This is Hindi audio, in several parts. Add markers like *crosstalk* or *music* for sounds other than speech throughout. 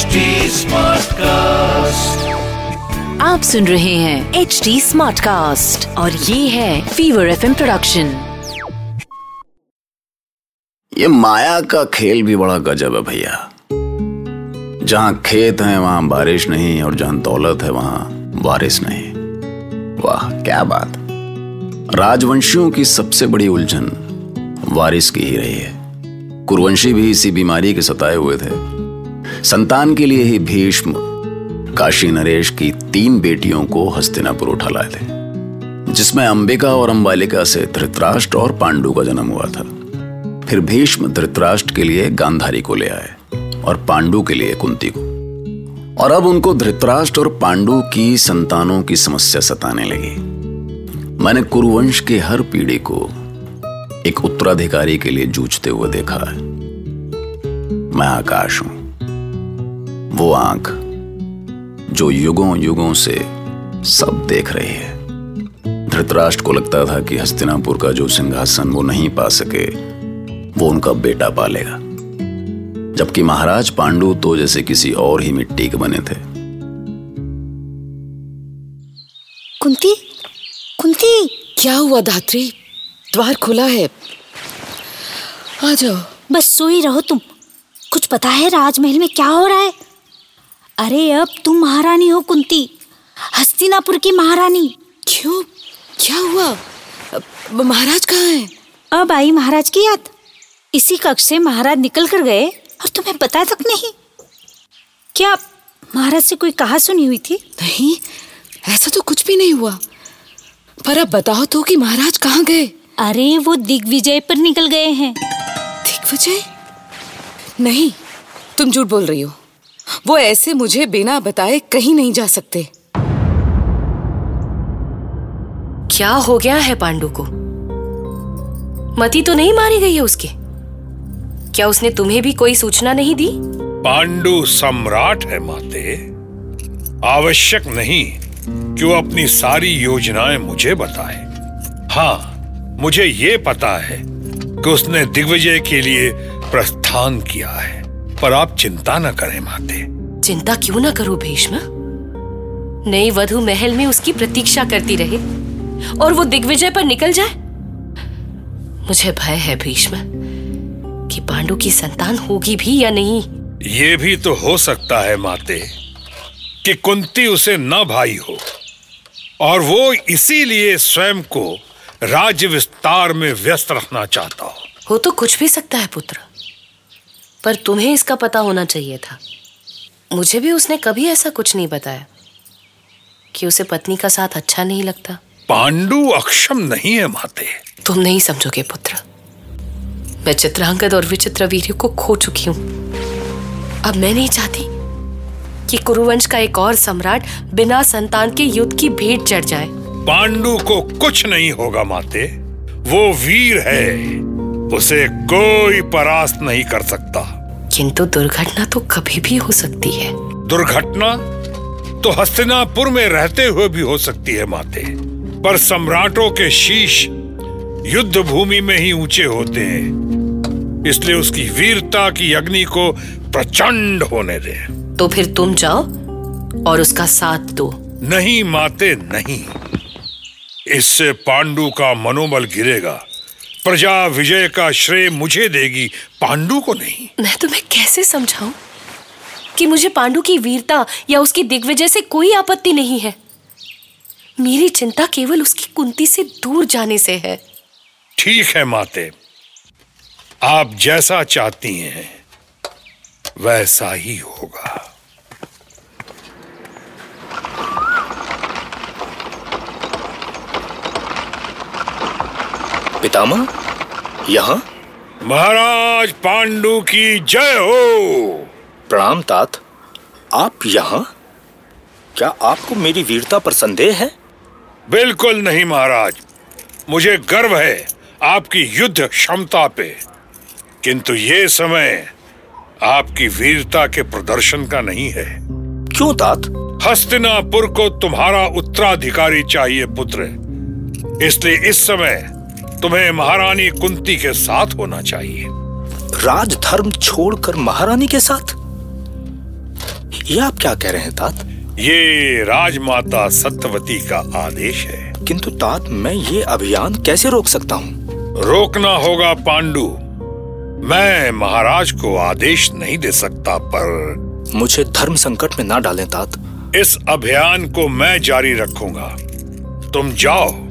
HD Smartcast. आप सुन रहे हैं एच डी स्मार्ट कास्ट और ये है फीवर एफ़ प्रोडक्शन ये माया का खेल भी बड़ा गजब है भैया। जहाँ खेत है वहाँ बारिश नहीं और जहाँ दौलत है वहाँ बारिश नहीं। वाह क्या बात। राजवंशियों की सबसे बड़ी उलझन वारिस की ही रही है। कुरवंशी भी इसी बीमारी के सताए हुए थे। संतान के लिए ही भीष्म, काशी नरेश की तीन बेटियों को हस्तिनापुर उठा लाए थे, जिसमें अंबिका और अंबालिका से धृतराष्ट्र और पांडु का जन्म हुआ था। फिर भीष्म धृतराष्ट्र के लिए गांधारी को ले आए और पांडु के लिए कुंती को। और अब उनको धृतराष्ट्र और पांडु की संतानों की समस्या सताने लगी। मैंने कुरुवंश की हर पीढ़ी को एक उत्तराधिकारी के लिए जूझते हुए देखा है। मैं आकाश हूँ। वो आँख जो युगों युगों से सब देख रही है। धृतराष्ट्र को लगता था कि हस्तिनापुर का जो सिंहासन वो नहीं पा सके वो उनका बेटा पालेगा। जबकि महाराज पांडु तो जैसे किसी और ही मिट्टी के बने थे। कुंती कुंती! क्या हुआ धात्री? द्वार खुला है। आ जाओ। बस सोई रहो तुम। कुछ पता है राजमहल में क्या हो रहा है? अरे अब तुम महारानी हो कुंती। हस्तिनापुर की महारानी। क्यों? क्या हुआ? महाराज कहाँ हैं? अब आई महाराज की याद। इसी कक्ष से महाराज निकल कर गए और तुम्हें पता तक नहीं। क्या महाराज से कोई कहा सुनी हुई थी? नहीं ऐसा तो कुछ भी नहीं हुआ। पर अब बताओ तो कि महाराज कहाँ गए? अरे वो दिग्विजय पर निकल गए हैं। दिग्विजय? नहीं तुम झूठ बोल रही हो। वो ऐसे मुझे बिना बताए कहीं नहीं जा सकते। क्या हो गया है पांडु को? मती तो नहीं मारी गई है उसके। क्या उसने तुम्हें भी कोई सूचना नहीं दी? पांडु सम्राट है माते। आवश्यक नहीं कि वो अपनी सारी योजनाएँ मुझे बताए। हाँ मुझे ये पता है कि उसने दिग्विजय के लिए प्रस्थान किया है। पर आप चिंता न करें माते। चिंता क्यों ना करो भीष्म? नई वधु महल में उसकी प्रतीक्षा करती रहे और वो दिग्विजय पर निकल जाए? मुझे भय है भीष्म कि पांडु की संतान होगी भी या नहीं। ये भी तो हो सकता है माते कि कुंती उसे न भाई हो। और वो इसीलिए स्वयं को राज्य विस्तार में व्यस्त रखना चाहता हो। हो तो कुछ भी सकता है पुत्र। पर तुम्हें इसका पता होना चाहिए था। मुझे भी उसने कभी ऐसा कुछ नहीं बताया कि उसे पत्नी का साथ अच्छा नहीं लगता। पांडु अक्षम नहीं है माते। तुम नहीं समझोगे पुत्र। मैं चित्रांगद और विचित्र वीर्य को खो चुकी हूँ। अब मैं नहीं चाहती कि कुरुवंश का एक और सम्राट बिना संतान के युद्ध की भेंट चढ़ जाए। पांडु को कुछ नहीं होगा माते। वो वीर है। उसे कोई परास्त नहीं कर सकता। किंतु दुर्घटना तो कभी भी हो सकती है। दुर्घटना तो हस्तिनापुर में रहते हुए भी हो सकती है माते। पर सम्राटों के शीश युद्ध भूमि में ही ऊँचे होते हैं। इसलिए उसकी वीरता की अग्नि को प्रचंड होने दे। तो फिर तुम जाओ और उसका साथ दो। नहीं माते नहीं। इससे पांडु का मनोबल गिरेगा। प्रजा विजय का श्रेय मुझे देगी पांडु को नहीं। मैं तुम्हें कैसे समझाऊं? कि मुझे पांडु की वीरता या उसकी दिग्विजय से कोई आपत्ति नहीं है। मेरी चिंता केवल उसकी कुंती से दूर जाने से है। ठीक है माते। आप जैसा चाहती हैं वैसा ही होगा। पितामह यहाँ? महाराज पांडु की जय हो। प्रणाम तात आप यहाँ? क्या आपको मेरी वीरता पर संदेह है? बिल्कुल नहीं महाराज मुझे गर्व है आपकी युद्ध क्षमता पे। किंतु ये समय आपकी वीरता के प्रदर्शन का नहीं है। क्यों तात? हस्तिनापुर को तुम्हारा उत्तराधिकारी चाहिए पुत्र इसलिए इस समय तुम्हें महारानी कुंती के साथ होना चाहिए। राजधर्म छोड़कर महारानी के साथ? ये आप क्या कह रहे हैं तात? ये राजमाता सत्यवती का आदेश है। किंतु तात मैं ये अभियान कैसे रोक सकता हूँ? रोकना होगा पांडु। मैं महाराज को आदेश नहीं दे सकता पर मुझे धर्म संकट में ना डालें तात। इस अभियान को मैं जारी रखूँगा। तुम जाओ।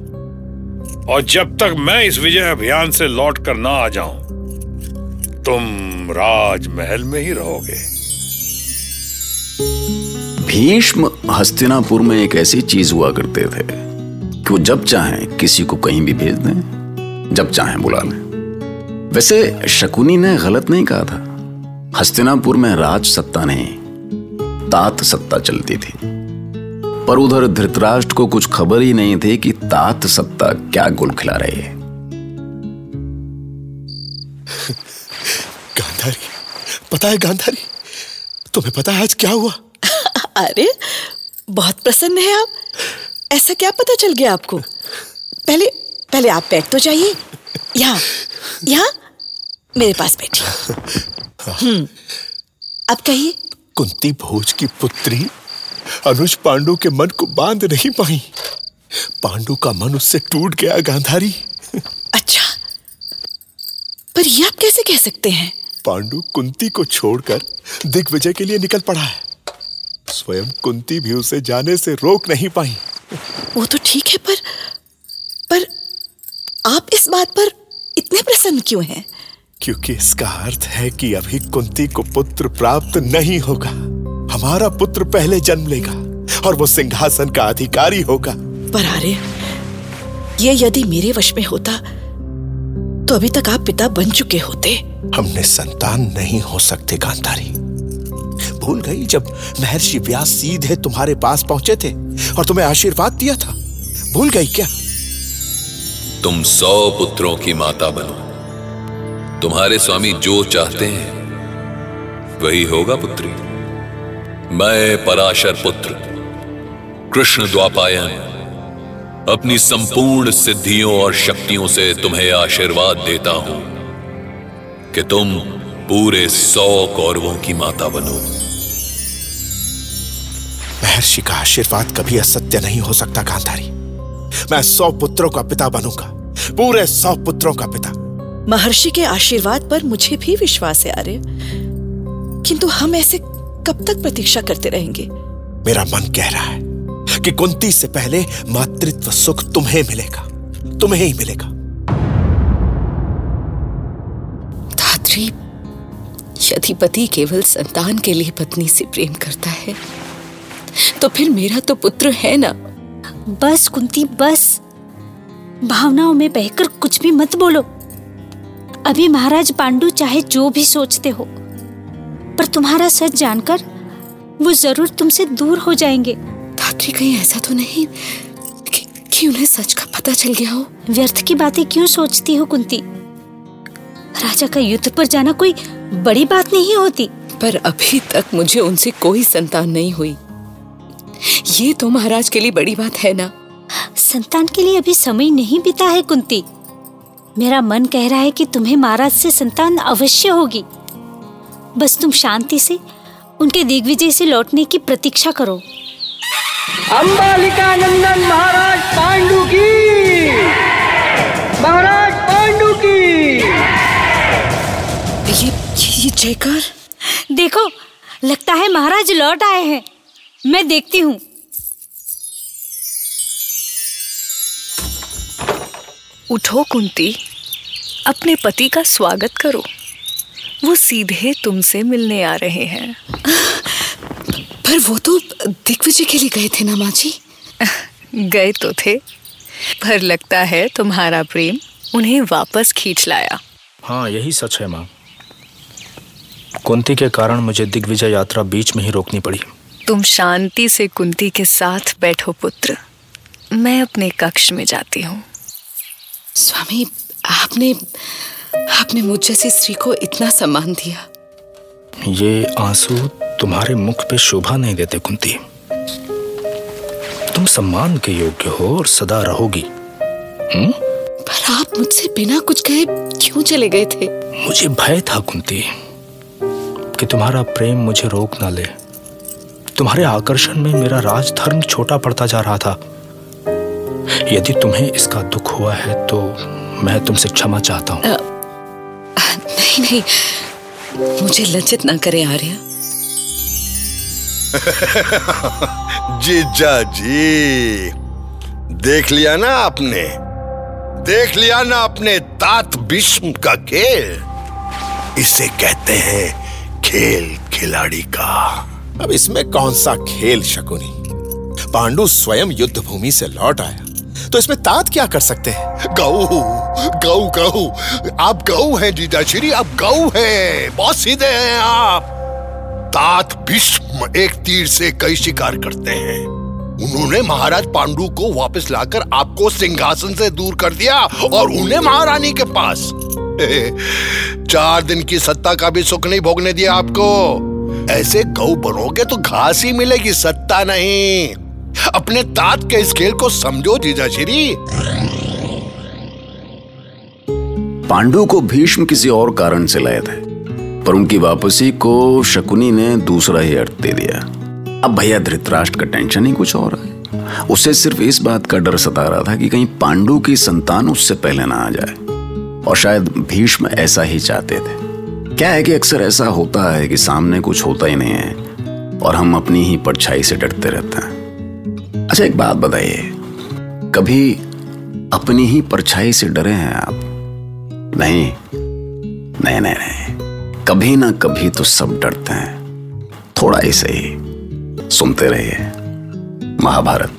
और जब तक मैं इस विजय अभियान से लौट कर ना आ जाऊँ, तुम राजमहल में ही रहोगे। भीष्म हस्तिनापुर में एक ऐसी चीज़ हुआ करते थे कि वो जब चाहें किसी को कहीं भी भेज दें, जब चाहें बुला लें। वैसे शकुनी ने गलत नहीं कहा था। हस्तिनापुर में राज सत्ता नहीं, तात सत्ता चलती थी। पर उधर धृतराष्ट्र को कुछ खबर ही नहीं थी कि तात सत्ता क्या गुल खिला रही है। गांधारी पता है गांधारी तुम्हें पता है आज क्या हुआ? *laughs* अरे बहुत प्रसन्न है आप। ऐसा क्या पता चल गया आपको? पहले पहले आप बैठ तो जाइए। यहाँ यहाँ मेरे पास बैठिए। *laughs* हम्म अब कहिए। कुंती भोज की पुत्री अनुज पांडु के मन को बाँध नहीं पाई। पांडु का मन उससे टूट गया गांधारी। अच्छा पर ये आप कैसे कह सकते हैं? पांडु कुंती को छोड़कर दिग्विजय के लिए निकल पड़ा है। स्वयं कुंती भी उसे जाने से रोक नहीं पाई। वो तो ठीक है पर पर आप इस बात पर इतने प्रसन्न क्यों हैं? क्योंकि इसका अर्थ है कि अभी कुंती को पुत्र प्राप्त नहीं होगा। हमारा पुत्र पहले जन्म लेगा और वो सिंहासन का अधिकारी होगा। पर आर्य ये यदि मेरे वश में होता तो अभी तक आप पिता बन चुके होते। हमने संतान नहीं हो सकते कांतारी। भूल गई जब महर्षि व्यास सीधे तुम्हारे पास पहुँचे थे और तुम्हें आशीर्वाद दिया था। भूल गई क्या? तुम सौ पुत्रों की माता बनो। तुम्हारे स्वामी जो चाहते हैं वही होगा पुत्री। मैं पराशर पुत्र कृष्ण द्वापायन अपनी संपूर्ण सिद्धियों और शक्तियों से तुम्हें आशीर्वाद देता हूँ कि तुम पूरे सौ कौरवों की माता बनो। महर्षि का आशीर्वाद कभी असत्य नहीं हो सकता गांधारी। मैं सौ पुत्रों का पिता बनूँगा पूरे सौ पुत्रों का पिता। महर्षि के आशीर्वाद पर मुझे भी विश्वास है आर्य। किंतु हम ऐसे कब तक प्रतीक्षा करते रहेंगे? मेरा मन कह रहा है कि कुंती से पहले मातृत्व सुख तुम्हें मिलेगा तुम्हें ही मिलेगा। धात्री यदि पति केवल संतान के लिए पत्नी से प्रेम करता है तो फिर मेरा तो पुत्र है ना? बस कुंती बस। भावनाओं में बहकर कुछ भी मत बोलो। अभी महाराज पांडु चाहे जो भी सोचते हो। पर तुम्हारा सच जानकर वो ज़रूर तुमसे दूर हो जाएँगे। धात्री कहीं ऐसा तो नहीं कि, कि उन्हें सच का पता चल गया हो। व्यर्थ की बातें क्यों सोचती हो कुंती? राजा का युद्ध पर जाना कोई बड़ी बात नहीं होती। पर अभी तक मुझे उनसे कोई संतान नहीं हुई। ये तो महाराज के लिए बड़ी बात है ना? संतान के लिए अभी समय नहीं बीता है कुंती। मेरा मन कह रहा है कि तुम्हें महाराज से संतान अवश्य होगी। बस तुम शांति से उनके दिग्विजय से लौटने की प्रतीक्षा करो। अंबालिका नंदन महाराज पांडु की। महाराज पांडु की। ये ये, ये जयकार? देखो लगता है महाराज लौट आए हैं। मैं देखती हूँ। उठो कुंती अपने पति का स्वागत करो। वो सीधे तुमसे मिलने आ रहे हैं। पर वो तो दिग्विजय के लिए गए थे ना माँ जी? गए तो थे पर लगता है तुम्हारा प्रेम उन्हें वापस खींच लाया। हाँ यही सच है माँ। कुंती के कारण मुझे दिग्विजय यात्रा बीच में ही रोकनी पड़ी। तुम शांति से कुंती के साथ बैठो पुत्र। मैं अपने कक्ष में जाती हूँ। स्वामी आपने आपने मुझ जैसी स्त्री को इतना सम्मान दिया। ये आँसू तुम्हारे मुख पे शोभा नहीं देते कुंती। तुम सम्मान के योग्य हो और सदा रहोगी। हुँ? पर आप मुझसे बिना कुछ कहे क्यों चले गए थे? मुझे भय था कुंती कि तुम्हारा प्रेम मुझे रोक ना ले। तुम्हारे आकर्षण में मेरा राजधर्म छोटा पड़ता जा रहा था। यदि तुम्हें इसका दुख हुआ है तो मैं तुमसे क्षमा चाहता हूँ। नहीं, मुझे लज्जित ना करें, आर्या। *laughs* जीजा जी देख लिया ना आपने। देख लिया ना अपने तात भीष्म का खेल। इसे कहते हैं खेल खिलाड़ी का। अब इसमें कौन सा खेल, शकुनी? पांडु स्वयं युद्ध भूमि से लौट आया। तो इसमें तात क्या कर सकते हैं? गऊ। गऊ गऊ। आप गऊ हैं जीजा श्री आप गऊ हैं। बहुत सीधे हैं आप। तात भीष्म एक तीर से कई शिकार करते हैं। उन्होंने महाराज पांडु को वापस लाकर आपको सिंहासन से दूर कर दिया और उन्हें महारानी के पास। *laughs* चार दिन की सत्ता का भी सुख नहीं भोगने दिया आपको। ऐसे गौ बनोगे तो घास ही मिलेगी, सत्ता नहीं। अपने तात के इस खेल को समझो जीजा श्री पांडु को भीष्म किसी और कारण से लाए थे, पर उनकी वापसी को शकुनी ने दूसरा ही अर्थ दे दिया। अब भैया धृतराष्ट्र का टेंशन ही कुछ और है। उसे सिर्फ़ इस बात का डर सता रहा था कि कहीं पांडु की संतान उससे पहले ना आ जाए, और शायद भीष्म ऐसा ही चाहते थे। क्या है कि अक्सर ऐसा होता है कि सामने कुछ होता ही नहीं है, और हम अपनी ही परछाई से डरते रहते हैं। अच्छा एक बात बताइए, कभी अपनी ही परछाई से डरे हैं आप? नहीं। नहीं नहीं नहीं। कभी ना कभी तो सब डरते हैं। थोड़ा ही सही। सुनते रहिए। महाभारत।